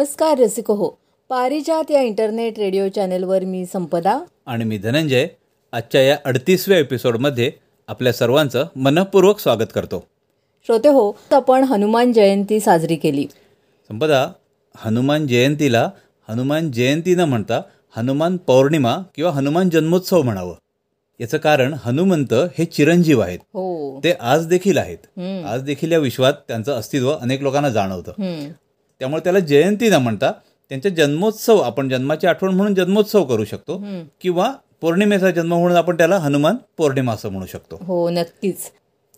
नमस्कार रसिको हो पारिजात या इंटरनेट रेडिओ चॅनेलवर मी संपदा. आणि मी धनंजय. आजच्या या अडतीसव्या एपिसोडमध्ये आपल्या सर्वांचं मनपूर्वक स्वागत करतो. श्रोते हो आपण हनुमान जयंती साजरी केली. संपदा हनुमान जयंतीला हनुमान जयंती न म्हणता हनुमान पौर्णिमा किंवा हनुमान जन्मोत्सव म्हणावं. याचं कारण हनुमंत हे चिरंजीव आहेत. हो. ते आज देखील आहेत. आज देखील या विश्वात त्यांचं अस्तित्व अनेक लोकांना जाणवतं. त्यामुळे त्याला जयंती न म्हणता त्यांच्या जन्मोत्सव आपण जन्माची आठवण म्हणून जन्मोत्सव करू शकतो. किंवा पौर्णिमेचा जन्म म्हणून आपण त्याला हनुमान पौर्णिमा असं म्हणू शकतो. हो नक्कीच.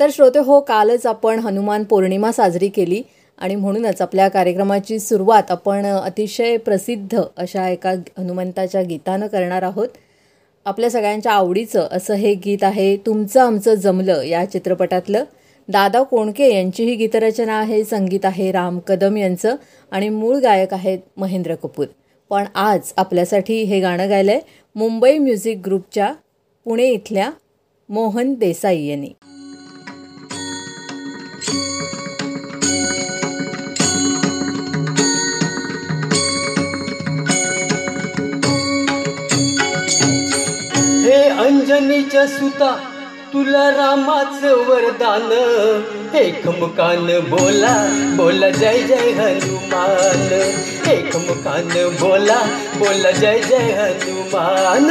तर श्रोते हो कालच आपण हनुमान पौर्णिमा साजरी केली आणि म्हणूनच आपल्या कार्यक्रमाची सुरुवात आपण अतिशय प्रसिद्ध अशा एका हनुमंताच्या गीतानं करणार आहोत. आपल्या सगळ्यांच्या आवडीचं असं हे गीत आहे तुमचं आमचं जमलं या चित्रपटातलं. दादा कोणके यांची ही गीतरचना आहे संगीत आहे राम कदम यांचं आणि मूळ गायक आहेत महेंद्र कपूर. पण आज आपल्यासाठी हे गाणं गायलंय मुंबई म्युझिक ग्रुपच्या पुणे इथल्या मोहन देसाई यांनी. अंजनीच्या सुता तुला रामाच वरदान. एकमुखान बोला बोला जय जय हनुमान. एकमुखान बोला बोला जय जय हनुमान.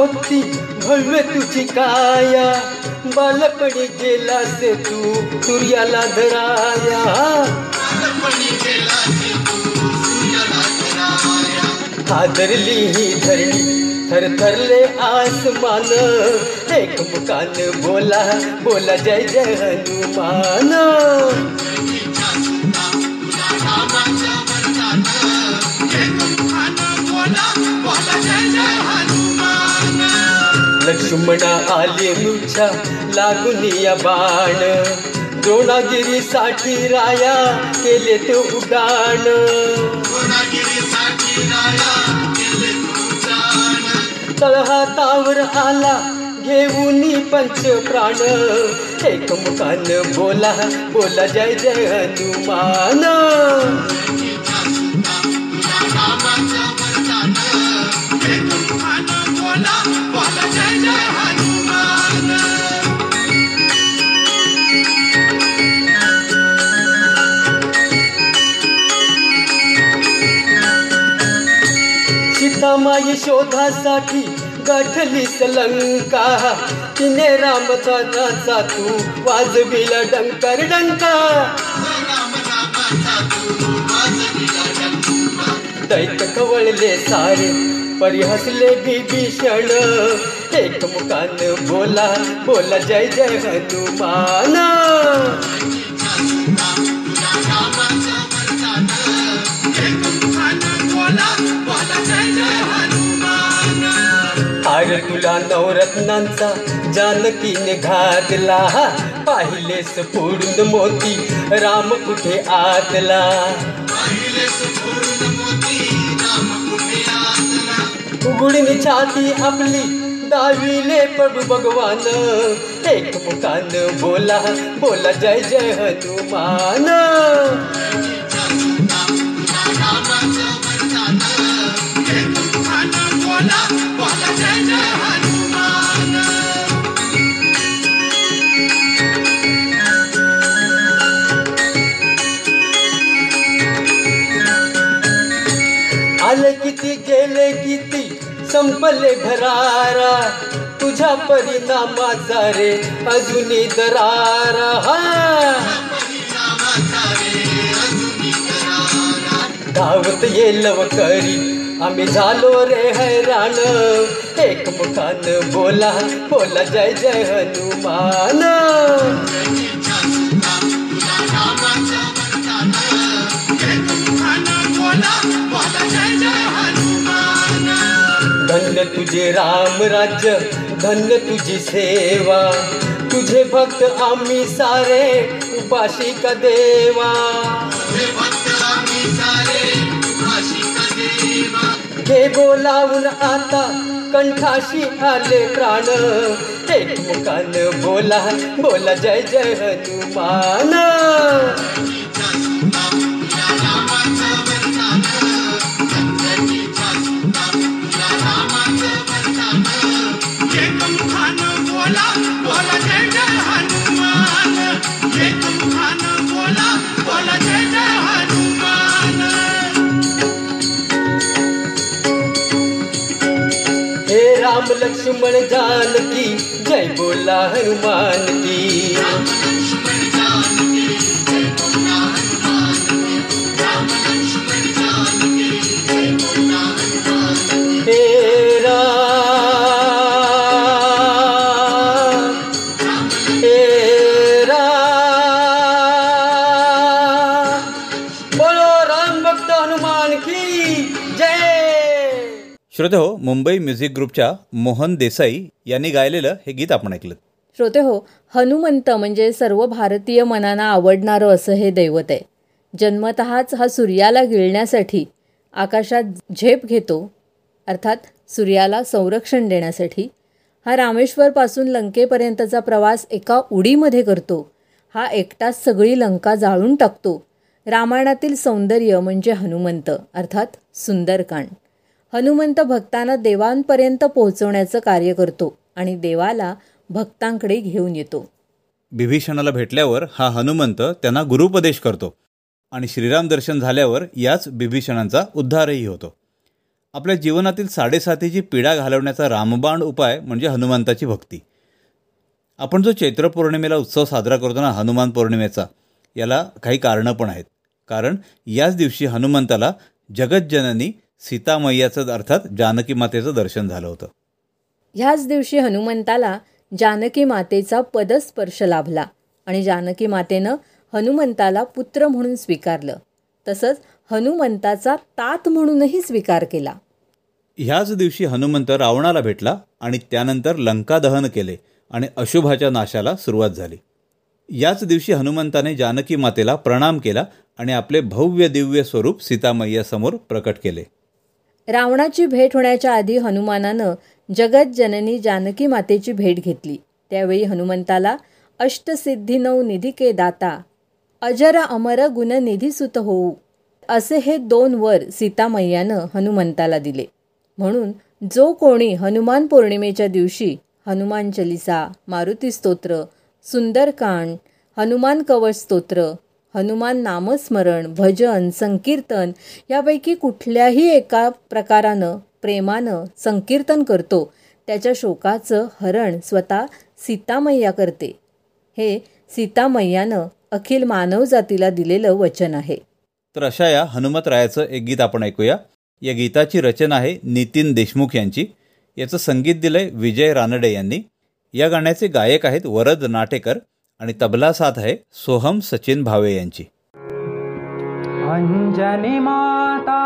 राम भक्ती भव्य तुझी काया बालपणी गेला से तू सूर्याला धराया हादरली ही धरणी थरथरले आसमान। एकमुखान बोला बोला जय जय हनुमान। लक्ष्मणा आले मुछा लागून या बाण. द्रोणागिरीसाठी राया केले तो उड्डाण. तळहातावर आला घेऊन पंच प्राण. एकमुखान बोला बोला जय जय हनुमान. शोधासाठी गाठली लंका. तिने रामदानाचा तू वाजविला डंकर डंका. दैत कवळले सारे परिहसले भीषण एकमुखान बोला बोला जय जय हनुमान. तुला नवरत्नांचा जानकीने घातला. पाहिलेस पूर्ण मोती राम कुठे आतला? उघडीने छाती आपली दाविले प्रभू भगवान. एक मुखान बोला बोला जय जय हनुमान. आले किती गेले किती संपले भरारा तुझ्या परिणामाचा रे अजूनही दरारा. हा. धावत येलव करी आम्ही झालो रे हैराण. एक मुखान बोला बोला जय जय हनुमान. धन्य तुझे राम राज्य धन्य तुझी सेवा. तुझे भक्त आम्ही सारे उपाशी का देवा. भक्त आम्ही सारे हे बोलावून आता कंठाशी आले प्राण. एक बोला बोला जय जय हनुमान. लक्ष्मण जानकी जय बोला हनुमान की। श्रोते हो मुंबई म्युझिक ग्रुपच्या मोहन देसाई यांनी गायलेलं हे गीत आपण ऐकलं. श्रोते हो हनुमंत म्हणजे सर्व भारतीय मनांना आवडणारं असं हे दैवत आहे. जन्मतःच हा सूर्याला गिळण्यासाठी आकाशात झेप घेतो अर्थात सूर्याला संरक्षण देण्यासाठी. हा रामेश्वरपासून लंकेपर्यंतचा प्रवास एका उडीमध्ये करतो. हा एकटाच सगळी लंका जाळून टाकतो. रामायणातील सौंदर्य म्हणजे हनुमंत अर्थात सुंदरकांड. हनुमंत भक्तांना देवांपर्यंत पोहोचवण्याचं कार्य करतो आणि देवाला भक्तांकडे घेऊन येतो. बिभीषणाला भेटल्यावर हा हनुमंत त्यांना गुरुपदेश करतो आणि श्रीराम दर्शन झाल्यावर याच बिभीषणांचा उद्धारही होतो. आपल्या जीवनातील साडेसातीची पीडा घालवण्याचा रामबाण उपाय म्हणजे हनुमंताची भक्ती. आपण जो चैत्र पौर्णिमेला उत्सव साजरा करतो ना हनुमान पौर्णिमेचा याला काही कारणं पण आहेत. कारण याच दिवशी हनुमंताला जगज्जननी सीतामय्याचं अर्थात जानकी मातेचं दर्शन झालं होतं. ह्याच दिवशी हनुमंताला जानकी मातेचा पदस्पर्श लाभला आणि जानकी मातेनं हनुमंताला पुत्र म्हणून स्वीकारलं. तसंच हनुमंताचा तात म्हणूनही स्वीकार केला. ह्याच दिवशी हनुमंत रावणाला भेटला आणि त्यानंतर लंका दहन केले आणि अशुभाच्या नाशाला सुरुवात झाली. याच दिवशी हनुमंताने जानकी मातेला प्रणाम केला आणि आपले भव्य दिव्य स्वरूप सीतामय्यासमोर प्रकट केले. रावणाची भेट होण्याच्या आधी हनुमानानं जगज्जननी जानकी मातेची भेट घेतली. त्यावेळी हनुमंताला अष्टसिद्धी नऊ निधी के दाता अजर अमर गुण निधी सुत होऊ असे हे दोन वर सीतामय्यानं हनुमंताला दिले. म्हणून जो कोणी हनुमान पौर्णिमेच्या दिवशी हनुमान चलिसा मारुती स्तोत्र सुंदरकांड हनुमान कवच स्तोत्र हनुमान नामस्मरण भजन संकीर्तन यापैकी कुठल्याही एका प्रकारानं प्रेमानं संकीर्तन करतो. त्याच्या शोकाचं हरण स्वतः सीतामय्या करते. हे सीतामय्यानं अखिल मानवजातीला दिलेलं वचन आहे. तर अशा या हनुमतरायाचं एक गीत आपण ऐकूया. या गीताची रचना आहे नितीन देशमुख यांची. याचं संगीत दिलंय विजय रानडे यांनी. या गाण्याचे गायक आहेत वरद नाटेकर. आणि तबला साथ आहे सोहम सचिन भावे यांची. अंजनी माता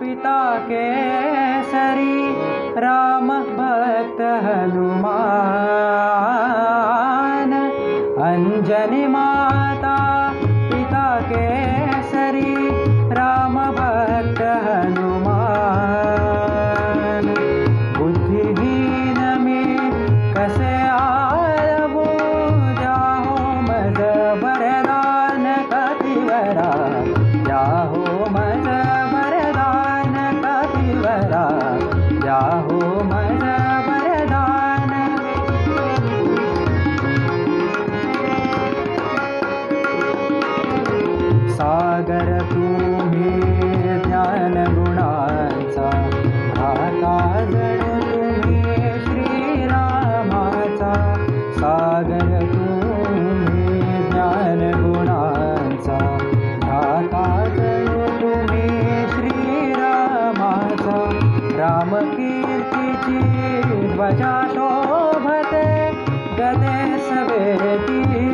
पिता केसरी राम भक्त हनुमान. अंजनी माता पिता केसरी राम रामकीर्तीची ध्वजा शोभते गदे सवेती।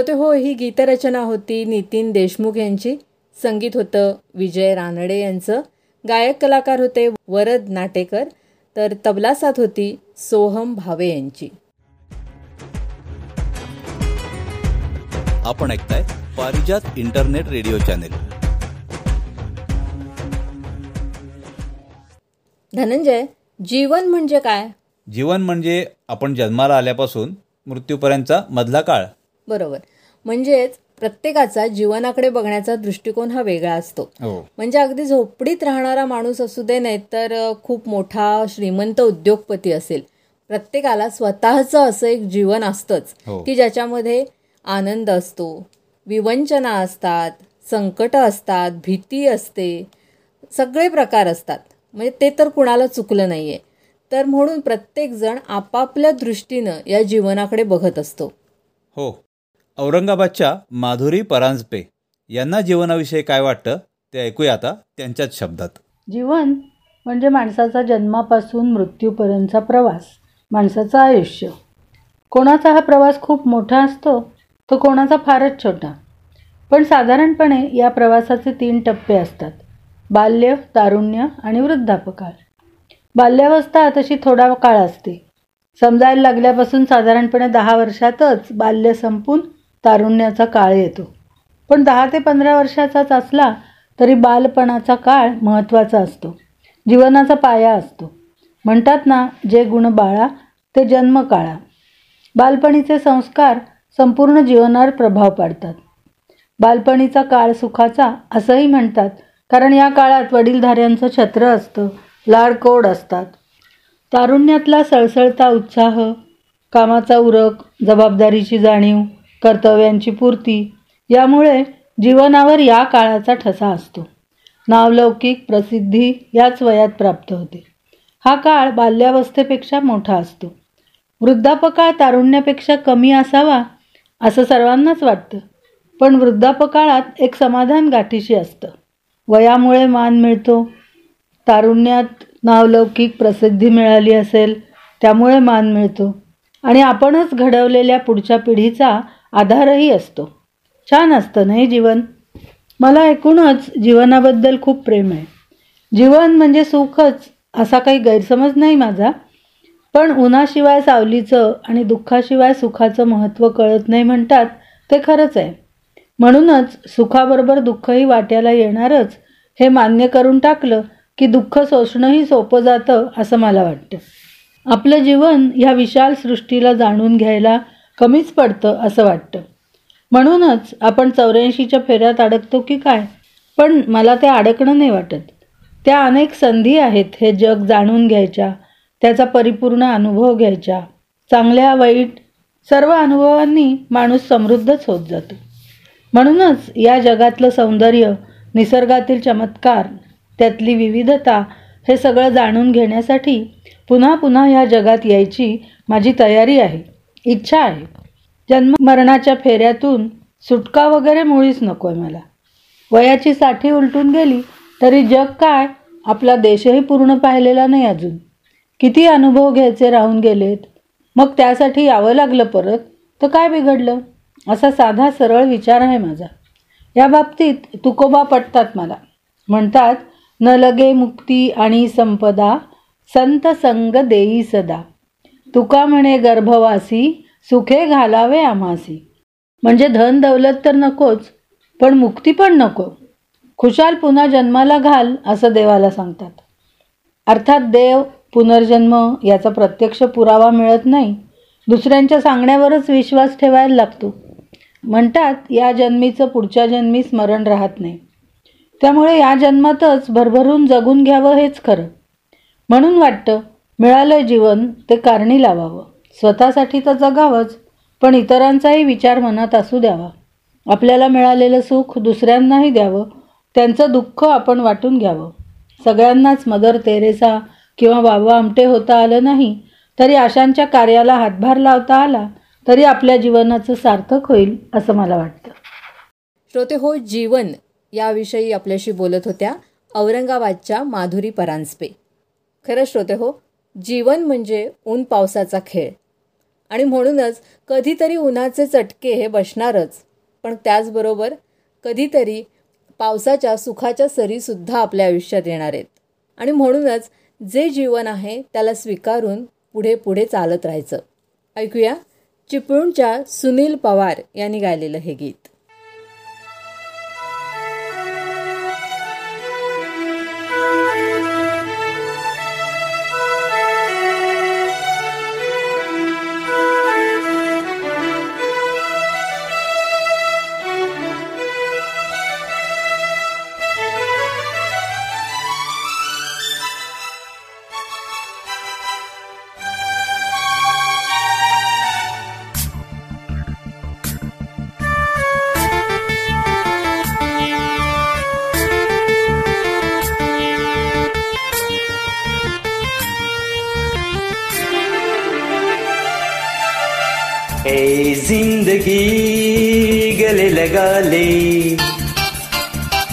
श्रोते हो ही गीतरचना होती नितीन देशमुख यांची. संगीत होतं विजय रानडे यांचं. गायक कलाकार होते वरद नाटेकर. तर तबला साथ होती सोहम भावे यांची. आपण ऐकताय Parijat internet radio channel. Dhananjay जीवन म्हणजे काय? जीवन म्हणजे आपण जन्माला आल्यापासून मृत्यूपर्यंतचा मधला काळ. बरोबर. म्हणजेच प्रत्येकाचा जीवनाकडे बघण्याचा दृष्टिकोन हा वेगळा असतो. हो. म्हणजे अगदी झोपडीत राहणारा माणूस असू दे नाही तर अ, खूप मोठा श्रीमंत उद्योगपती असेल प्रत्येकाला स्वतःचं असं एक जीवन असतंच हो. की ज्याच्यामध्ये आनंद असतो विवंचना असतात संकट असतात भीती असते सगळे प्रकार असतात. म्हणजे ते तर कुणाला चुकलं नाहीये. तर म्हणून प्रत्येकजण आपापल्या दृष्टीनं या जीवनाकडे बघत असतो. हो. औरंगाबादच्या माधुरी परांजपे यांना जीवनाविषयी काय वाटतं ते ऐकूया आता त्यांच्याच शब्दात. जीवन म्हणजे माणसाचा जन्मापासून मृत्यूपर्यंतचा प्रवास माणसाचं आयुष्य. कोणाचा हा प्रवास खूप मोठा असतो तो कोणाचा फारच छोटा. पण साधारणपणे या प्रवासाचे तीन टप्पे असतात. बाल्य तारुण्य आणि वृद्धापकाळ. बाल्यावस्था तशी थोडा काळ असते. समजायला लागल्यापासून साधारणपणे दहा वर्षातच बाल्य संपून तारुण्याचा काळ येतो. पण दहा ते पंधरा वर्षाचाच असला तरी बालपणाचा काळ महत्त्वाचा असतो. जीवनाचा पाया असतो. म्हणतात ना जे गुण बाळा ते जन्म काळा. बालपणीचे संस्कार संपूर्ण जीवनावर प्रभाव पाडतात. बालपणीचा काळ सुखाचा असंही म्हणतात कारण या काळात वडीलधाऱ्यांचं छत्र असतं लाडकोड असतात. तारुण्यातला सळसळता उत्साह कामाचा उरक जबाबदारीची जाणीव कर्तव्यांची पूर्ती. यामुळे जीवनावर या काळाचा ठसा असतो. नावलौकिक प्रसिद्धी याच वयात प्राप्त होते. हा काळ बाल्यावस्थेपेक्षा मोठा असतो. वृद्धापकाळ तारुण्यापेक्षा कमी असावा असं सर्वांनाच वाटतं. पण वृद्धापकाळात एक समाधान गाठीशी असतं. वयामुळे मान मिळतो. तारुण्यात नावलौकिक प्रसिद्धी मिळाली असेल त्यामुळे मान मिळतो. आणि आपणच घडवलेल्या पुढच्या पिढीचा आधारही असतो. छान असतं नाही जीवन? मला एकूणच जीवनाबद्दल खूप प्रेम आहे. जीवन म्हणजे सुखच असा काही गैरसमज नाही माझा. पण उन्हाशिवाय सावलीचं आणि दुःखाशिवाय सुखाचं महत्त्व कळत नाही म्हणतात ते खरंच आहे. म्हणूनच सुखाबरोबर दुःखही वाट्याला येणारच हे मान्य करून टाकलं की दुःख सोसणंही सोपं जातं असं मला वाटतं. आपलं जीवन ह्या विशाल सृष्टीला जाणून घ्यायला कमीच पडतं असं वाटतं. म्हणूनच आपण चौऱ्याऐंशीच्या फेऱ्यात अडकतो की काय? पण मला ते अडकणं नाही वाटत. त्या अनेक संधी आहेत हे जग जाणून घ्यायच्या त्याचा परिपूर्ण अनुभव घ्यायच्या. चांगल्या वाईट सर्व अनुभवांनी माणूस समृद्धच होत जातो. म्हणूनच या जगातलं सौंदर्य निसर्गातील चमत्कार त्यातली विविधता हे सगळं जाणून घेण्यासाठी पुन्हा पुन्हा या जगात यायची माझी तयारी आहे. इच्छा आहे. जन्म मरणाच्या फेऱ्यातून सुटका वगैरे मुळीच नको आहे मला. वयाची साठी उलटून गेली तरी जग काय आपला देशही पूर्ण पाहिलेला नाही अजून. किती अनुभव घ्यायचे राहून गेलेत. मग त्यासाठी यावं लागलं परत तर काय बिघडलं? असा साधा सरळ विचार आहे माझा. या बाबतीत तुकोबा पटतात मला. म्हणतात न लगे मुक्ती आणि संपदा संत संग देई सदा. तुका म्हणे गर्भवासी सुखे घालावे आम्हासी. म्हणजे धन दौलत तर नकोच पण मुक्ती पण नको. खुशाल पुन्हा जन्माला घाल असं देवाला सांगतात. अर्थात देव पुनर्जन्म याचा प्रत्यक्ष पुरावा मिळत नाही. दुसऱ्यांच्या सांगण्यावरच विश्वास ठेवायला लागतो. म्हणतात या जन्मीचं पुढच्या जन्मी स्मरण राहत नाही. त्यामुळे या जन्मातच भरभरून जगून घ्यावं हेच खरं. म्हणून वाटतं मिळालं जीवन ते कारणी लावावं. स्वतःसाठी तर जगावंच पण इतरांचाही विचार मनात असू द्यावा. आपल्याला मिळालेलं सुख दुसऱ्यांनाही द्यावं त्यांचं दुःख आपण वाटून घ्यावं. सगळ्यांनाच मदर तेरेसा किंवा बाबा आमटे होता आलं नाही तरी आशांच्या कार्याला हातभार लावता आला तरी आपल्या जीवनाचं सार्थक होईल असं मला वाटतं. श्रोते हो जीवन याविषयी आपल्याशी बोलत होत्या औरंगाबादच्या माधुरी परांजपे. खरं श्रोते हो जीवन म्हणजे ऊन पावसाचा खेळ. आणि म्हणूनच कधीतरी उन्हाचे चटके हे बसणारच. पण त्याचबरोबर कधीतरी पावसाच्या सुखाच्या सरीसुद्धा आपल्या आयुष्यात येणार आहेत. आणि म्हणूनच जे जीवन आहे त्याला स्वीकारून पुढे पुढे चालत राहायचं. ऐकूया चिपळूणच्या सुनील पवार यांनी गायलेलं हे गीत. ज़िंदगी गले लगा ले।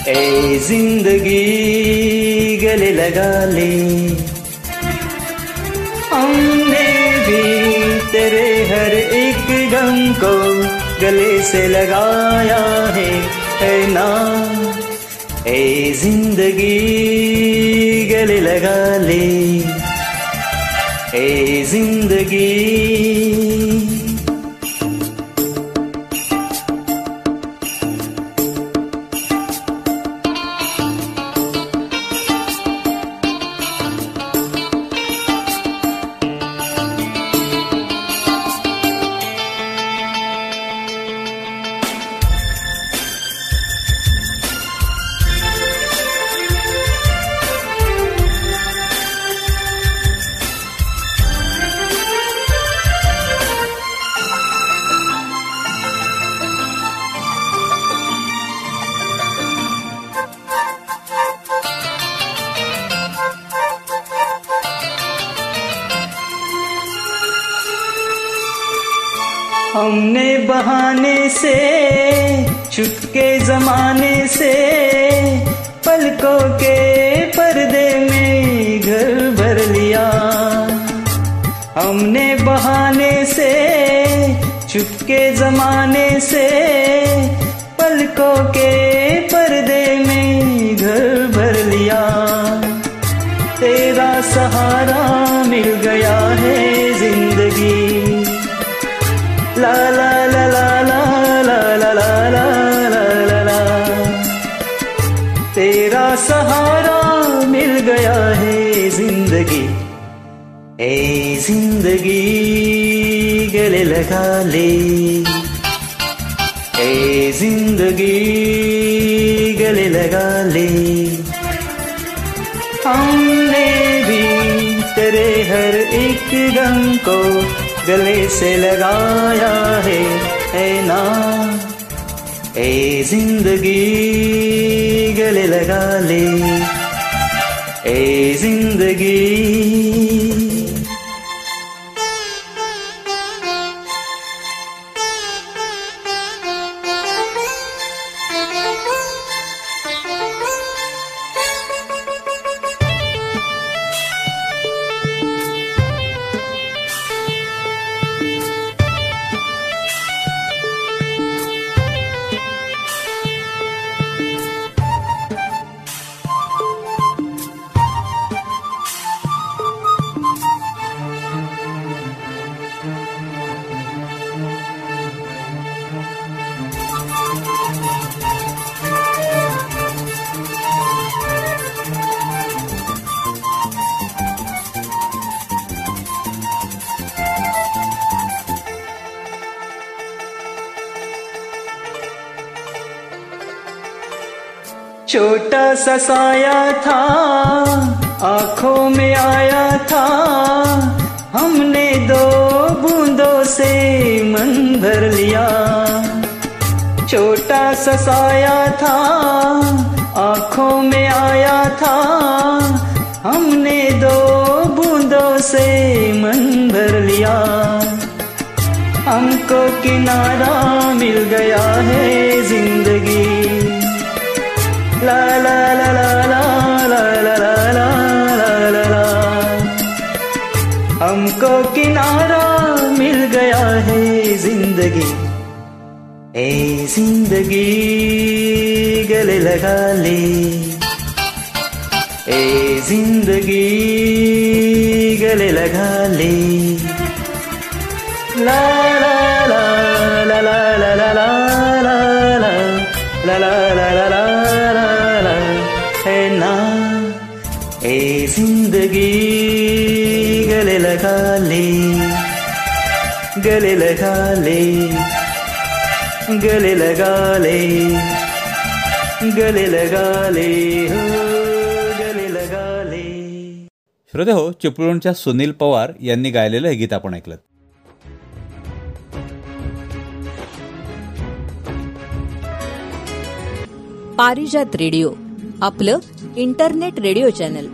ए ज़िंदगी गले लगा ले। हमने भी तेरे हर एक गम को गले से लगाया है है ना? ए ज़िंदगी गले लगा ले। ए ज़िंदगी हमने बहाने से चुपके जमाने से, पलकों के पर्दे में घर भर लिया। हमने बहाने से चुपके जमाने से, पलकों के गले लगा ले ए जिंदगी गले लगा हमने भी तेरे हर एक गम को गले से लगाया है है ना ए जिंदगी गले लगा ले ए जिंदगी छोटा सा साया था, आँखों में आया था। हमने दो बूंदों से मन भर लिया। छोटा सा साया था, आँखों में आया था। हमने दो बूंदों से मन भर लिया। हमको किनारा मिल गया है। जिंदगी गले लगा ले ए जिंदगी गले लगा ले ला ला ला ला ला ला ला ला ला ला ला ला ला ला ला ला ला है ना ए जिंदगी गले लगा ले गले लगा ले गले. लगा ले गले लगा ले हो गले. लगा ले श्रोते हो चिपळूणच्या सुनील पवार यांनी गायलेलं हे गीत आपण ऐकलं पारिजात रेडिओ आपलं इंटरनेट रेडिओ चॅनल.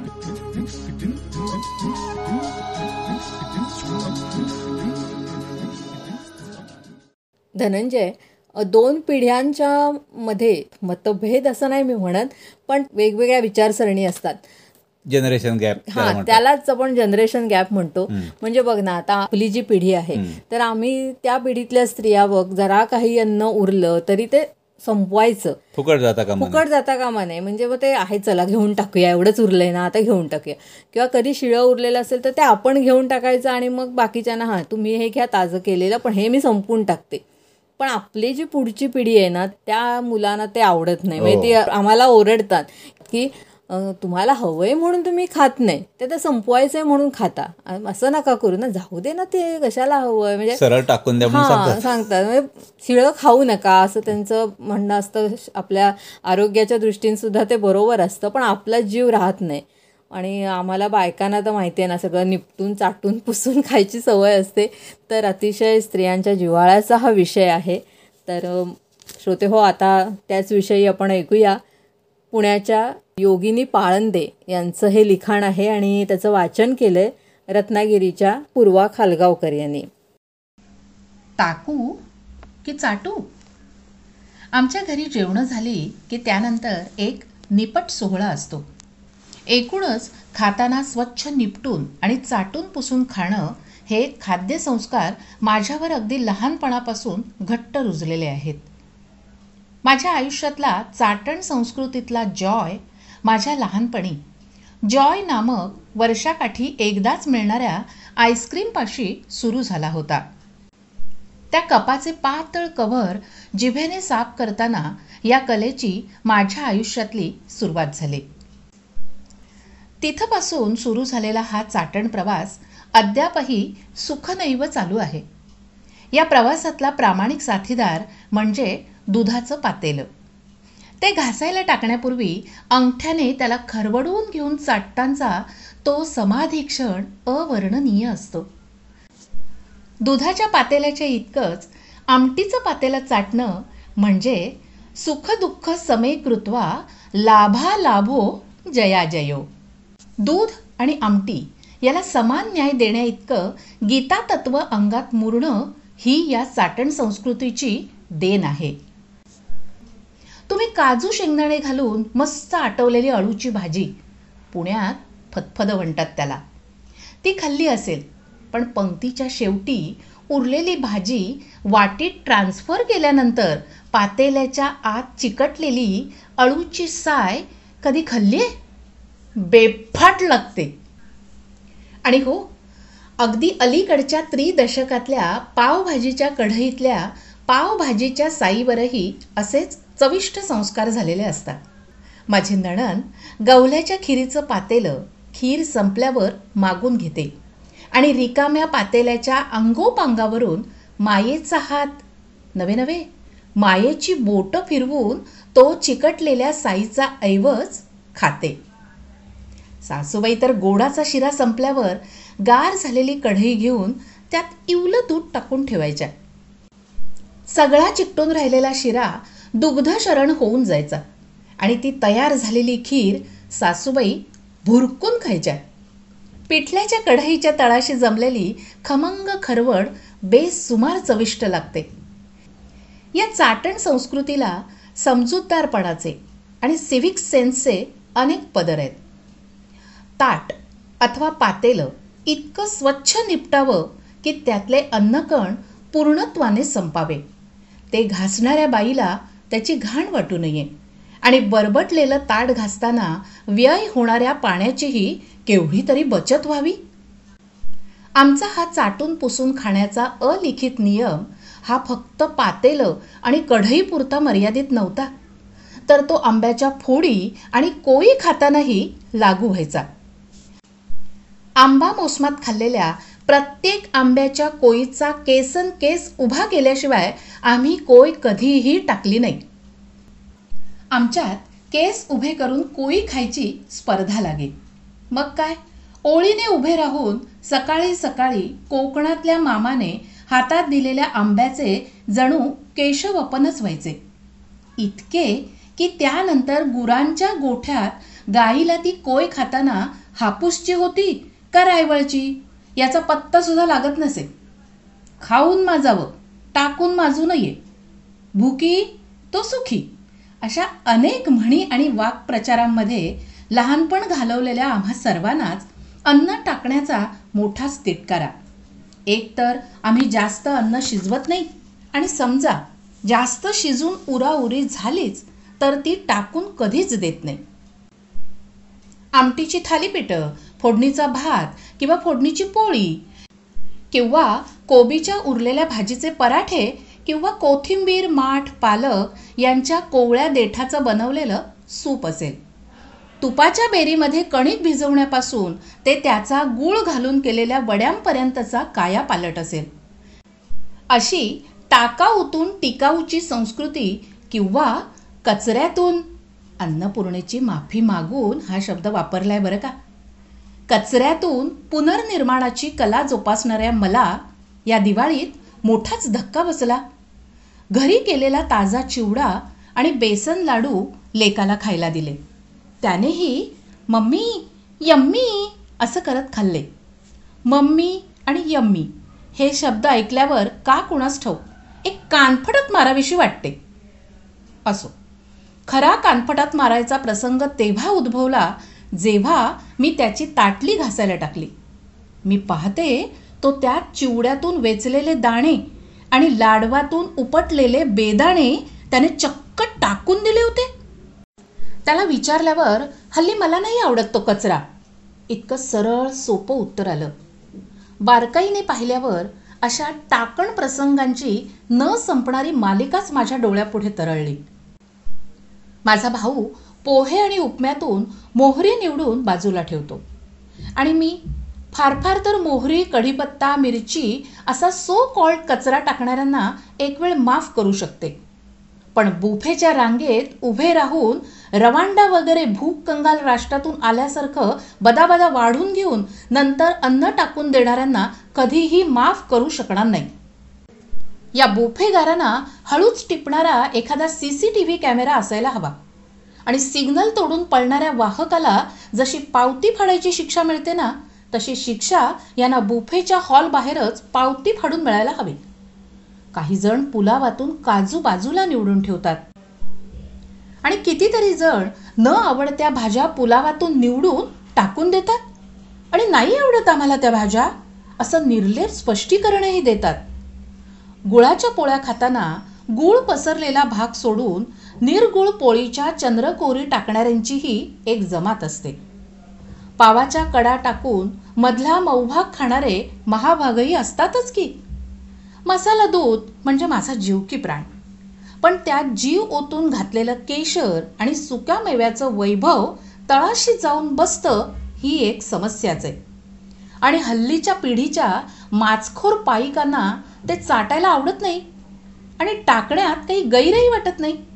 धनंजय दोन पिढ्यांच्या मध्ये मतभेद असं नाही मी म्हणत पण वेगवेगळ्या विचारसरणी असतात. जनरेशन गॅप हा त्यालाच आपण जनरेशन गॅप म्हणतो. म्हणजे बघ ना आता आपली जी पिढी आहे तर आम्ही त्या पिढीतल्या स्त्रिया बघ जरा काही अन्न उरलं तरी ते संपवायचं. फुकट जाता का फुकट जाता कामा नये. म्हणजे मग ते आहे चला घेऊन टाकूया एवढंच उरलंय ना आता घेऊन टाकूया. किंवा कधी शिळं उरलेलं असेल तर ते आपण घेऊन टाकायचं आणि मग बाकीच्यांना हा तुम्ही हे घ्या ताजं केलेलं पण हे मी संपवून टाकते. पण आपली जी पुढची पिढी आहे ना त्या मुलांना ते आवडत नाही. म्हणजे ते आम्हाला ओरडतात की तुम्हाला हवंय म्हणून तुम्ही खात नाही. ते तर संपवायचंय म्हणून खाता. असं नका करू ना. जाऊ दे ना ते. कशाला हवंय? म्हणजे सरळ टाकून द्या हा सांगतात. म्हणजे शिळं खाऊ नका. असं त्यांचं म्हणणं असतं. आपल्या आरोग्याच्या दृष्टीने सुद्धा ते बरोबर असतं. पण आपला जीव राहत नाही. आणि आम्हाला बायकांना तर माहिती आहे ना सगळं निपटून चाटून पुसून खायची सवय असते. तर अतिशय स्त्रियांच्या जिव्हाळ्याचा हा विषय आहे. तर श्रोते हो आता त्याच विषयी आपण ऐकूया. पुण्याच्या योगिनी पाळंदे यांचं हे लिखाण आहे आणि त्याचं वाचन केलं आहे रत्नागिरीच्या पूर्वा खालगावकर यांनी. टाकू की चाटू? आमच्या घरी जेवणं झाली की त्यानंतर एक निपट सोहळा असतो. एकूणच खाताना स्वच्छ निपटून आणि चाटून पुसून खाणं हे खाद्यसंस्कार माझ्यावर अगदी लहानपणापासून घट्ट रुजलेले आहेत. माझ्या आयुष्यातला चाटण संस्कृतीतला जॉय माझ्या लहानपणी. जॉय नामक वर्षाकाठी एकदाच मिळणाऱ्या आईस्क्रीमपाशी सुरू झाला होता. त्या कपाचे पातळ कव्हर जिभेने साफ करताना या कलेची माझ्या आयुष्यातली सुरुवात झाली. तिथपासून सुरू झालेला हा चाटण प्रवास अद्यापही सुखनैव चालू आहे. या प्रवासातला प्रामाणिक साथीदार म्हणजे दुधाचं पातेलं. ते घासायला टाकण्यापूर्वी अंगठ्याने त्याला खरवडून घेऊन चाटतांचा तो समाधी क्षण अवर्णनीय असतो. दुधाच्या पातेल्याच्या इतकंच आमटीचं पातेलं चाटणं म्हणजे सुखदुःख समे कृत्वा लाभा लाभो जया जयो दूध आणि आमटी याला समान न्याय देण्या इतकं गीता तत्व अंगात मुरणं ही या चाटण संस्कृतीची देण आहे. तुम्ही काजू शेंगदाणे घालून मस्त आटवलेली अळूची भाजी पुण्यात फतफद म्हणतात त्याला. ती खाल्ली असेल पण पंक्तीच्या शेवटी उरलेली भाजी वाटीत ट्रान्सफर केल्यानंतर पातेल्याच्या आत चिकटलेली अळूची साय कधी खाल्ली बेफाट लागते. आणि हो अगदी अलीकडच्या त्रिदशकातल्या पावभाजीच्या कढईतल्या पावभाजीच्या साईवरही असेच चविष्ट संस्कार झालेले असतात. माझी नणन गवल्याच्या खिरीचं पातेलं खीर संपल्यावर मागून घेते आणि रिकाम्या पातेल्याच्या अंगोपांगावरून मायेचा हात नवे नवे मायेची बोटं फिरवून तो चिकटलेल्या साईचा ऐवज खाते. सासूबाई तर गोडाचा शिरा संपल्यावर गार झालेली कढई घेऊन त्यात इवलं दूध टाकून ठेवायच्या. सगळा चिकटून राहिलेला शिरा दुग्ध शरण होऊन जायचा. आणि ती तयार झालेली खीर सासूबाई भुरकून खायच्या. पिठल्याच्या कढईच्या तळाशी जमलेली खमंग खरवड बेसुमार चविष्ट लागते. या चाटण संस्कृतीला समजूतदारपणाचे आणि सिव्हिक सेन्सचे अनेक पदर आहेत. ताट अथवा पातेलं इतकं स्वच्छ निपटावं की त्यातले अन्नकण पूर्णत्वाने संपावे. ते घासणाऱ्या बाईला त्याची घाण वाटू नये आणि बरबटलेलं ताट घासताना व्यय होणाऱ्या पाण्याचीही केवढी तरी बचत व्हावी? आमचा हा चाटून पुसून खाण्याचा अलिखित नियम हा फक्त पातेलं आणि कढईपुरता मर्यादित नव्हता. तर तो आंब्याच्या फोडी आणि कोळी खातानाही लागू व्हायचा. आंबा मोसमात खाल्लेल्या प्रत्येक आंब्याच्या कोळीचा केसन केस उभा केल्याशिवाय आम्ही कोय कधीही टाकली नाही. आमच्यात केस उभे करून कोळी खायची स्पर्धा लागे. मग काय? ओळीने उभे राहून सकाळी सकाळी कोकणातल्या मामाने हातात दिलेल्या आंब्याचे जणू केशवपनच व्हायचे. इतके की त्यानंतर गुरांच्या गोठ्यात गाईला ती कोय खाताना हापूसची होती का रायवळची याचा पत्तासुद्धा लागत नसे. खाऊन माजावं टाकून माजू नये. भुकी तो सुखी. अशा अनेक म्हणी आणि वाक्प्रचारांमध्ये लहानपण घालवलेल्या आम्हा सर्वांनाच अन्न टाकण्याचा मोठाच तिटकारा. एकतर आम्ही जास्त अन्न शिजवत नाही. आणि समजा जास्त शिजून उराउरी झालीच तर ती टाकून कधीच देत नाही. आमटीची थालीपीठं फोडणीचा भात किंवा फोडणीची पोळी किंवा कोबीच्या उरलेल्या भाजीचे पराठे किंवा कोथिंबीर माठ पालक यांच्या कोवळ्या देठाचं बनवलेलं सूप असेल. तुपाच्या बेरीमध्ये कणिक भिजवण्यापासून ते त्याचा गूळ घालून केलेल्या वड्यांपर्यंतचा काया पालट असेल. अशी टाकाऊतून टिकाऊची संस्कृती किंवा कचऱ्यातून अन्नपूर्णेची माफी मागून हा शब्द वापरलाय बरं का? कचऱ्यातून पुनर्निर्माणाची कला जोपासणाऱ्या मला या दिवाळीत मोठाच धक्का बसला. घरी केलेला ताजा चिवडा आणि बेसन लाडू लेकाला खायला दिले. त्यानेही मम्मी यम्मी असं करत खाल्ले. मम्मी आणि यम्मी हे शब्द ऐकल्यावर का कुणास ठाऊक एक कानफटत माराविषयी वाटते. असो. खरा कानफटात मारायचा प्रसंग तेव्हा उद्भवला जेव्हा मी त्याची ताटली घासायला टाकली मी पाहते तो त्यात चिवड्यातून वेचलेले दाणे आणि लाडवातून उपटलेले बेदाणे त्याने चक्क टाकून दिले होते. त्याला विचारल्यावर हल्ली मला नाही आवडत तो कचरा. इतकं सरळ सोपं उत्तर आलं. बारकाईने पाहिल्यावर अशा टाकण प्रसंगांची न संपणारी मालिकाच माझ्या डोळ्यापुढे तरळली. माझा भाऊ पोहे आणि उपम्यातून मोहरी निवडून बाजूला ठेवतो. आणि मी फार फार तर मोहरी कढीपत्ता मिरची असा सो कॉल्ड कचरा टाकणाऱ्यांना एक वेळ माफ करू शकते. पण बुफेच्या रांगेत उभे राहून रवांडा वगैरे भूक कंगाल राष्ट्रातून आल्यासारखं बदाबदा वाढून घेऊन नंतर अन्न टाकून देणाऱ्यांना कधीही माफ करू शकणार नाही. या बुफेगारांना हळूच टिपणारा एखादा C C T V camera असायला हवा. आणि सिग्नल तोडून पळणाऱ्या वाहकाला जशी पावती फाडायची शिक्षा मिळते ना तशी शिक्षा यांना बुफेच्या हॉल बाहेरच पावती फाडून मिळायला हवी. काही जण पुलावातून काजू बाजूला निवडून ठेवतात. आणि कितीतरी जण न आवडत्या भाज्या पुलावातून निवडून टाकून देतात. आणि नाही आवडत आम्हाला त्या भाज्या असं निर्लेप स्पष्टीकरणही देतात. गुळाच्या पोळ्या खाताना गुळ पसरलेला भाग सोडून निर्गुळ पोळीच्या चंद्रकोरी टाकणाऱ्यांचीही एक जमात असते. पावाच्या कडा टाकून मधला मऊभाग खाणारे महाभागही असतातच की. मसाला दूध म्हणजे माझा जीव की प्राण. पण त्यात जीव ओतून घातलेलं केशर आणि सुक्या मेव्याचं वैभव तळाशी जाऊन बसतं ही एक समस्याच आहे. आणि हल्लीच्या पिढीच्या माचखोर पायिकांना ते चाटायला आवडत नाही. आणि टाकण्यात काही गैरही वाटत नाही.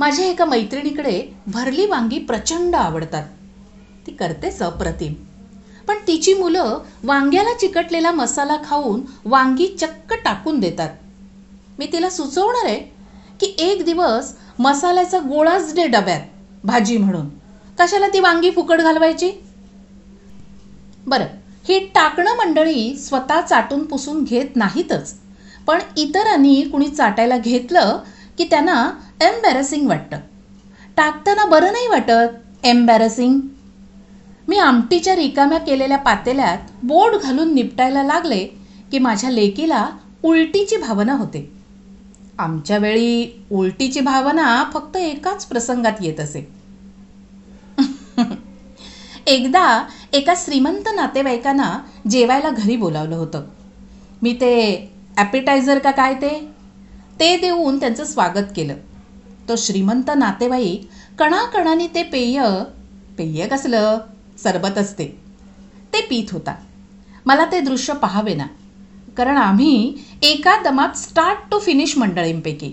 माझ्या एका मैत्रिणीकडे भरली वांगी प्रचंड आवडतात. ती करतेच अप्रतिम पण तिची मुलं वांग्याला चिकटलेला मसाला खाऊन वांगी चक्क टाकून देतात. मी तिला सुचवणार आहे की एक दिवस मसाल्याचा गोळाच दे डब्यात भाजी म्हणून. कशाला ती वांगी फुकट घालवायची? बरं ही टाकणं मंडळी स्वतः चाटून पुसून घेत नाहीतच. पण इतरांनी कुणी चाटायला घेतलं की त्यांना एम्बॅरसिंग वाटतं. टाकताना बरं नाही वाटत. एम्बॅरसिंग मी आमटीच्या रिकाम्या केलेल्या पातेल्यात बोट घालून निपटायला लागले की माझ्या लेकीला उलटीची भावना होते. आमच्या वेळी उलटीची भावना फक्त एकाच प्रसंगात येत असे. एकदा एका श्रीमंत नातेवाईकांना जेवायला घरी बोलावलं होतं. मी ते ॲपिटायझर का काय ते? ते देऊन त्यांचं स्वागत केलं. तो श्रीमंत नातेवाईक कणाकणाने ते पेय पेय कसलं? सरबत असते. ते पीत होता. मला ते दृश्य पाहावे ना कारण आम्ही एका दमात स्टार्ट टू फिनिश मंडळींपैकी.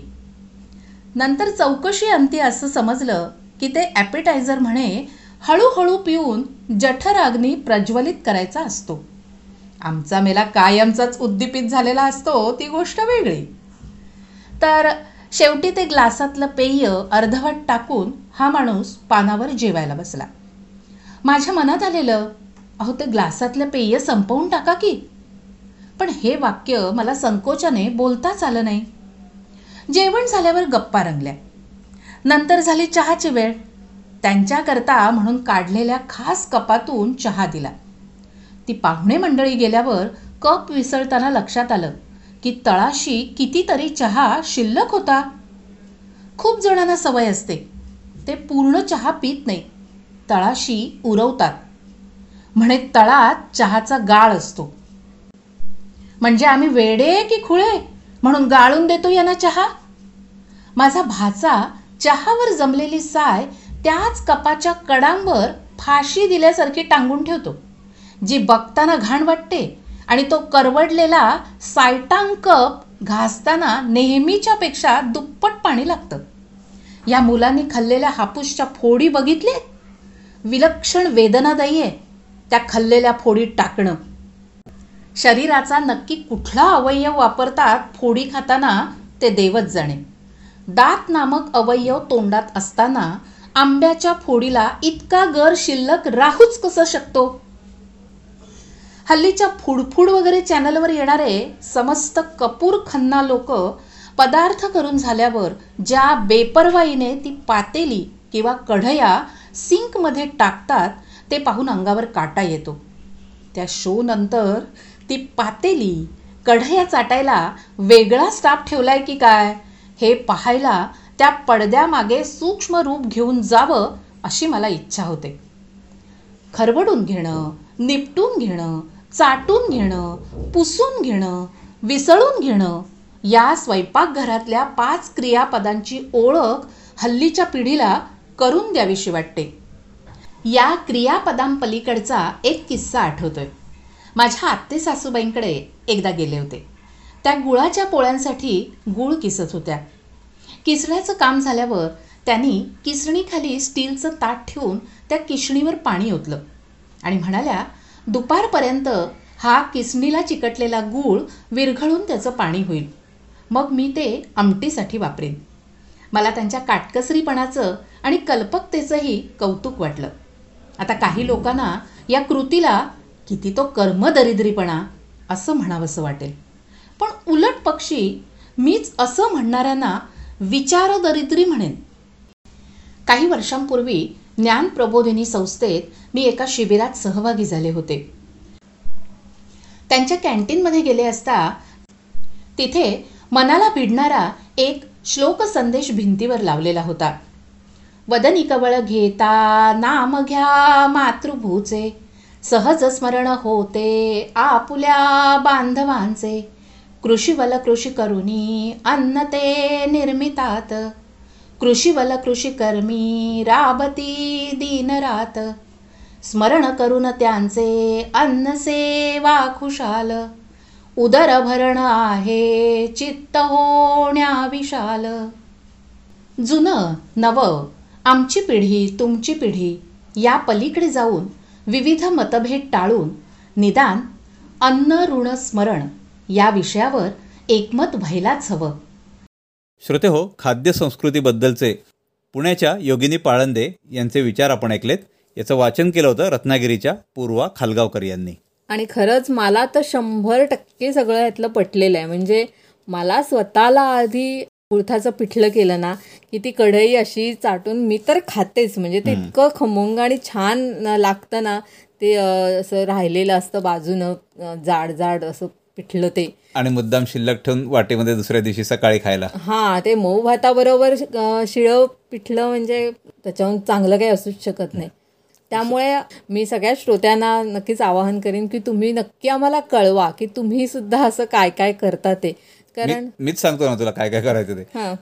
नंतर चौकशी अंती असं समजलं की ते ॲपिटायझर म्हणे हळूहळू पिऊन जठराग्नी प्रज्वलित करायचा असतो. आमचा मेला कायमचाच उद्दीपित झालेला असतो ती गोष्ट वेगळी. तर शेवटी ते ग्लासातलं पेय अर्धवट टाकून हा माणूस पानावर जेवायला बसला. माझ्या मनात आलेलं अहो ते ग्लासातलं पेय संपवून टाका की. पण हे वाक्य मला संकोचाने बोलताच आलं नाही. जेवण झाल्यावर गप्पा रंगल्या. नंतर झाली चहाची वेळ. त्यांच्याकरता म्हणून काढलेल्या खास कपातून चहा दिला. ती पाहुणे मंडळी गेल्यावर कप विसळताना लक्षात आलं. की तळाशी कितीतरी चहा शिल्लक होता. खूप जणांना सवय असते. ते पूर्ण चहा पित नाही. तळाशी उरवतात. म्हणे तळात चहाचा गाळ असतो. म्हणजे आम्ही वेडे की खुळे म्हणून गाळून देतो यांना चहा? माझा भाचा चहावर जमलेली साय त्याच कपाच्या कडांवर फाशी दिल्यासारखी टांगून ठेवतो. जी बघताना घाण वाटते आणि तो करवडलेला सायटांग कप घासताना नेहमीच्या पेक्षा दुप्पट पाणी लागतं. या मुलांनी खाल्लेल्या हापूसच्या फोडी बघितले? विलक्षण वेदनादायी आहे त्या खाल्लेल्या फोडीत टाकणं. शरीराचा नक्की कुठला अवयव वापरतात फोडी खाताना ते देवच जाणे. दात नामक अवयव तोंडात असताना आंब्याच्या फोडीला इतका गर शिल्लक राहूच कसं शकतो? हल्लीच्या फुडफुड वगैरे चॅनलवर येणारे समस्त कपूर खन्ना लोक पदार्थ करून झाल्यावर ज्या बेपरवाईने ती पातेली किंवा कढया सिंकमध्ये टाकतात ते पाहून अंगावर काटा येतो. त्या शोनंतर ती पातेली कढया चाटायला वेगळा स्टाफ ठेवलाय की काय? हे पाहायला त्या पडद्यामागे सूक्ष्म रूप घेऊन जावं अशी मला इच्छा होते. खरवडून घेणं निपटून घेणं चाटून घेणं पुसून घेणं विसळून घेणं या स्वयंपाकघरातल्या पाच क्रियापदांची ओळख हल्लीच्या पिढीला करून द्यावीशी वाटते. या क्रियापदांपलीकडचा एक किस्सा आठवतोय. माझ्या आत्ते सासूबाईंकडे एकदा गेले होते. त्या गुळाच्या पोळ्यांसाठी गुळ किसत होत्या. किसण्याचं काम झाल्यावर त्यांनी किसणीखाली स्टीलचं ताट ठेवून त्या किसणीवर पाणी ओतलं आणि म्हणाल्या दुपारपर्यंत हा किसणीला चिकटलेला गूळ विरघळून त्याचं पाणी होईल. मग मी ते आमटीसाठी वापरेन. मला त्यांच्या काटकसरीपणाचं आणि कल्पकतेचंही कौतुक वाटलं. आता काही लोकांना या कृतीला किती तो कर्मदरिद्रीपणा असं म्हणावंसं वाटेल. पण उलट पक्षी मीच असं म्हणणाऱ्यांना विचारदरिद्री म्हणेन. काही वर्षांपूर्वी ज्ञान प्रबोधिनी संस्थेत मी एका शिबिरात सहभागी झाले होते. त्यांच्या कॅन्टीनमध्ये गेले असता तिथे मनाला भिडणारा एक श्लोक संदेश भिंतीवर लावलेला होता. वदनी कवळ घेता नाम घ्या मातृभूचे सहज स्मरण होते आपुल्या बांधवांचे कृषीवल कृषी करुणी अन्न ते निर्मितात. कृषीवल कृषिकर्मी राबती दिनरात. स्मरण करून त्यांचे अन्न सेवा खुशाल. उदर भरण आहे चित्त होण्या विशाल. जुनं नव आमची पिढी तुमची पिढी या पलीकडे जाऊन विविध मतभेद टाळून निदान अन्न ऋण स्मरण या विषयावर एकमत व्हायलाच हवं. श्रोते हो खाद्य संस्कृतीबद्दलचे पुण्याच्या योगिनी पाळंदे यांचे विचार आपण ऐकलेत. याचं वाचन केलं होतं रत्नागिरीच्या पूर्वा खालगावकर यांनी. आणि खरंच मला तर शंभर टक्के सगळं यातलं पटलेलं आहे. म्हणजे मला स्वतःला आधी कुळथाचं पिठलं केलं ना की ती कढई अशी चाटून मी तर खातेच. म्हणजे ते इतकं खमंग आणि छान लागतं ना ते असं राहिलेलं असतं बाजूनं जाड जाड असं पिठलं ते. आणि मुद्दाम शिल्लक ठेवून वाटेमध्ये दुसऱ्या दिवशी सकाळी खायला. हा ते मऊ भाताबरोबर शिळं पिठलं म्हणजे त्याच्याहून चांगलं काही असूच शकत नाही. त्यामुळे मी सगळ्या श्रोत्यांना नक्कीच आवाहन करीन की तुम्ही नक्की आम्हाला कळवा की तुम्ही सुद्धा असं काय काय करता ते. कारण मीच सांगतो ना तुला काय काय करायचं ते. हा.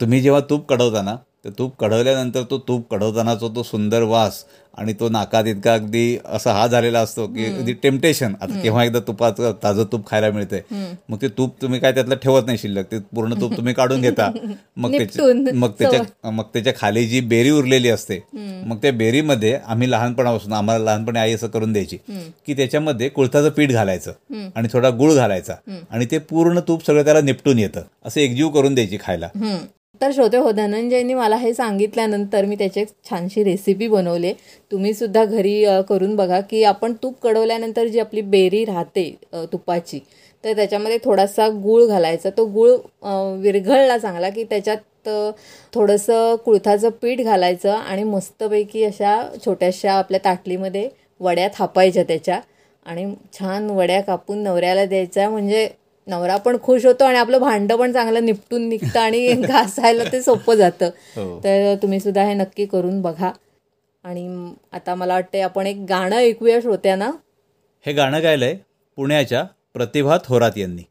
तुम्ही जेव्हा तूप कढवता ना तर तूप कढवल्यानंतर तो तूप कढवतानाचा तो सुंदर वास आणि तो नाकात इतका अगदी असा हा झालेला असतो की अगदी टेम्पटेशन आता केव्हा एकदा तुपाचं ताजं तूप खायला मिळतंय मग ते तूप तुम्ही काय त्यातलं ठेवत नाही शिल्लक ते पूर्ण तूप तुम्ही काढून घेता. मग. त्याच्या मग त्याच्या मग त्याच्याखाली जी बेरी उरलेली असते मग त्या बेरीमध्ये आम्ही लहानपणापासून आम्हाला लहानपणी आई असं करून द्यायची की त्याच्यामध्ये कुळथाचं पीठ घालायचं आणि थोडा गुळ घालायचा आणि ते पूर्ण तूप सगळं त्याला निपटून येतं. असं एकजीव करून द्यायची खायला. तर श्रोते हो धनंजयनी मला हे सांगितल्यानंतर मी त्याची एक छानशी रेसिपी बनवली. तुम्हीसुद्धा घरी करून बघा की आपण तूप कडवल्यानंतर जी आपली बेरी राहते तुपाची तर त्याच्यामध्ये थोडासा गूळ घालायचा. तो गूळ विरघळला चांगला की त्याच्यात थोडंसं कुळथाचं पीठ घालायचं आणि मस्तपैकी अशा छोट्याशा आपल्या ताटलीमध्ये वड्या थापायच्या त्याच्या आणि छान वड्या कापून नवऱ्याला द्यायच्या. म्हणजे नवरा पण खुश होतो आणि आपलं भांडं पण चांगलं निपटून निघतं आणि घासायला ते सोपं जातं. हो. तर तुम्ही सुद्धा हे नक्की करून बघा. आणि आता मला वाटते आपण एक गाणं ऐकूया श्रोत्यांना. हे गाणं गायलंय पुण्याच्या प्रतिभा थोरात यांनी.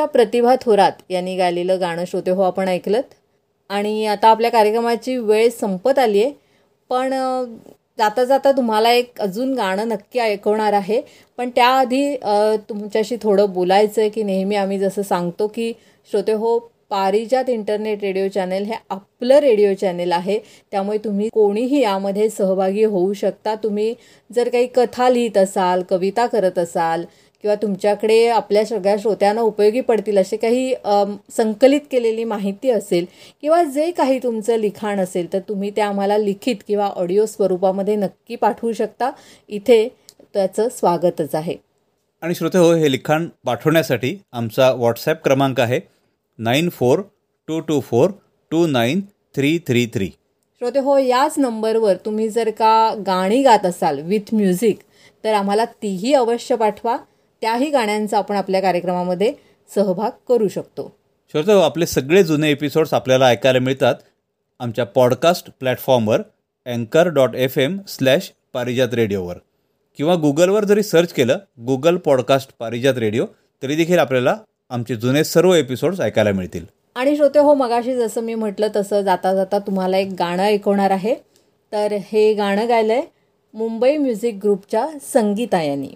पुण्याच्या प्रतिभा थोरात यांनी गायलेलं गाणं श्रोते हो आपण ऐकलं आणि आता आपल्या कार्यक्रमाची वेळ संपत आली आहे पण जाता जाता तुम्हाला एक अजून गाणं नक्की ऐकवणार आहे. पण त्याआधी तुमच्याशी थोडं बोलायचं आहे की नेहमी आम्ही जसं सांगतो की श्रोते हो पारिजात इंटरनेट रेडिओ चॅनेल हे आपलं रेडिओ चॅनेल आहे. त्यामुळे तुम्ही कोणीही यामध्ये सहभागी होऊ शकता. तुम्ही जर काही कथा लिहित असाल कविता करत असाल किंवा तुमच्याकडे आपल्या सगळ्या श्रोत्यांना उपयोगी पडतील असे काही संकलित केलेली माहिती असेल किंवा जे काही तुमचं लिखाण असेल तर तुम्ही ते आम्हाला लिखित किंवा ऑडिओ स्वरूपामध्ये नक्की पाठवू शकता. इथे त्याचं स्वागतच आहे. आणि श्रोते हो हे लिखाण पाठवण्यासाठी आमचा व्हॉट्सॲप क्रमांक आहे nine four two two four two nine three three three. श्रोते हो याच नंबरवर तुम्ही जर का गाणी गात असाल विथ म्युझिक तर आम्हाला तीही अवश्य पाठवा. त्याही गाण्यांचा आपण आपल्या कार्यक्रमामध्ये सहभाग करू शकतो. श्रोते आपले सगळे जुने एपिसोड्स आपल्याला ऐकायला मिळतात आमच्या पॉडकास्ट प्लॅटफॉर्मवर अँकर dot F M slash Parijat रेडिओवर किंवा गुगलवर जरी सर्च केलं गुगल पॉडकास्ट पारिजात रेडिओ तरी देखील आपल्याला आमचे जुने सर्व एपिसोड्स ऐकायला मिळतील. आणि श्रोते हो मगाशी जसं मी म्हटलं तसं जाता जाता तुम्हाला एक गाणं ऐकवणार आहे. तर हे गाणं गायलं आहे मुंबई म्युझिक ग्रुपच्या संगीता यांनी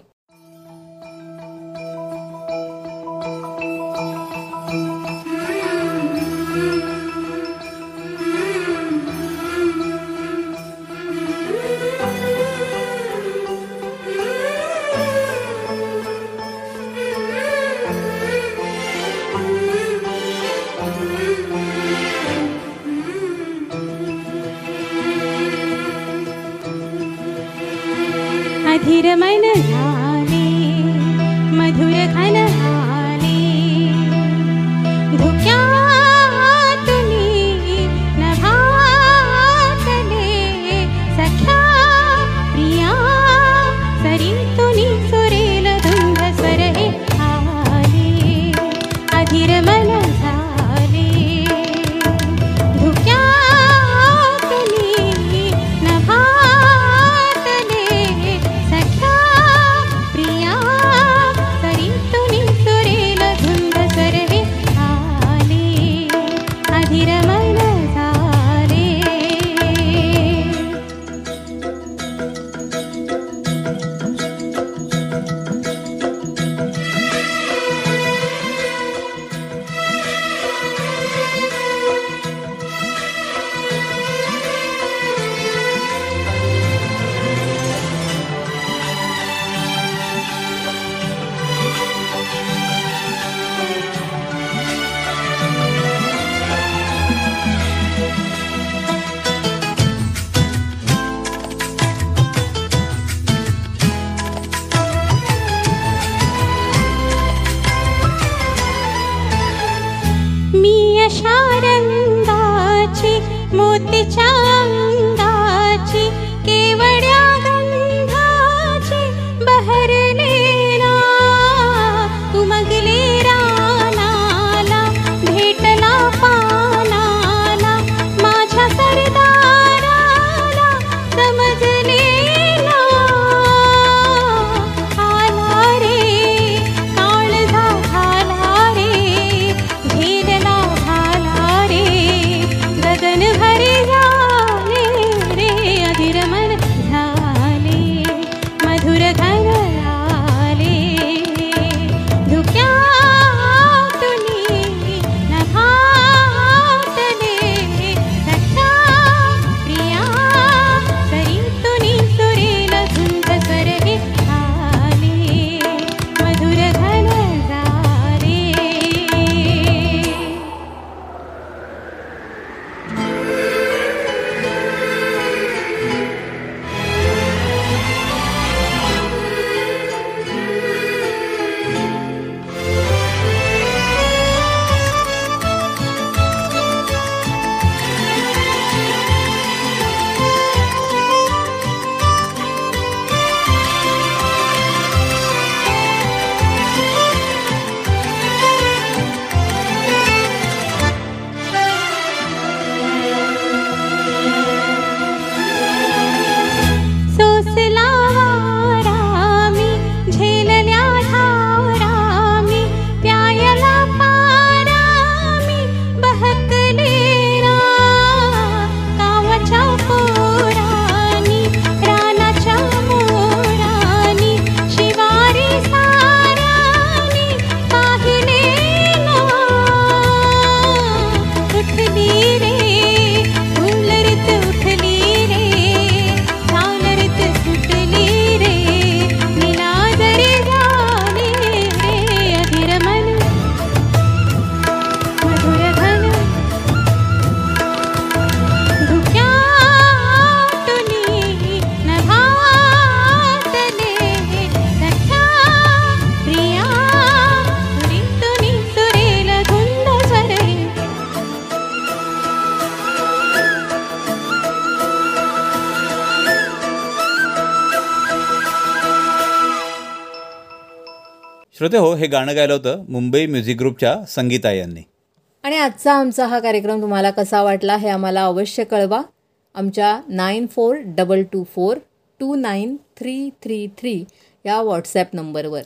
अधीर मन श्रोते हो हे गाणं गायलं होतं मुंबई म्युझिक ग्रुपच्या संगीता यांनी. आणि आजचा आमचा हा कार्यक्रम तुम्हाला कसा वाटला हे आम्हाला अवश्य कळवा. आमच्या nine four double two four two nine three three three या व्हॉट्सॲप नंबरवर.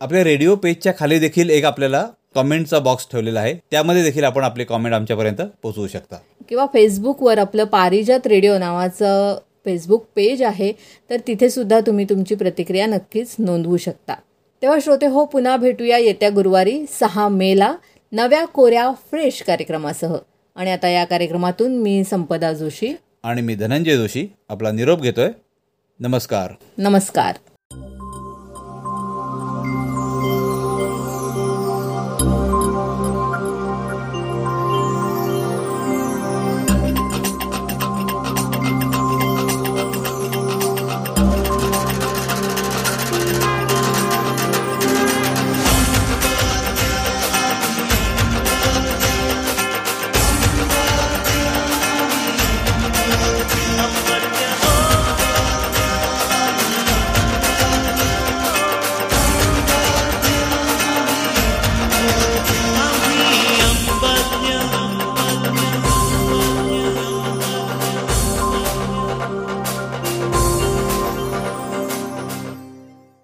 आपल्या रेडिओ पेजच्या खाली देखील एक आपल्याला कमेंटचा बॉक्स ठेवलेला आहे. त्यामध्ये देखील आपण आपले कॉमेंट आमच्यापर्यंत पोहोचवू शकता. किंवा फेसबुकवर आपलं पारिजात रेडिओ नावाचं फेसबुक पेज आहे तर तिथे सुद्धा तुम्ही तुमची प्रतिक्रिया नक्कीच नोंदवू शकता. तेव्हा श्रोते हो पुन्हा भेटूया येत्या गुरुवारी सहा मेला नव्या कोऱ्या फ्रेश कार्यक्रमासह. आणि आता या कार्यक्रमातून मी संपदा जोशी. आणि मी धनंजय जोशी आपला निरोप घेतोय. नमस्कार. नमस्कार.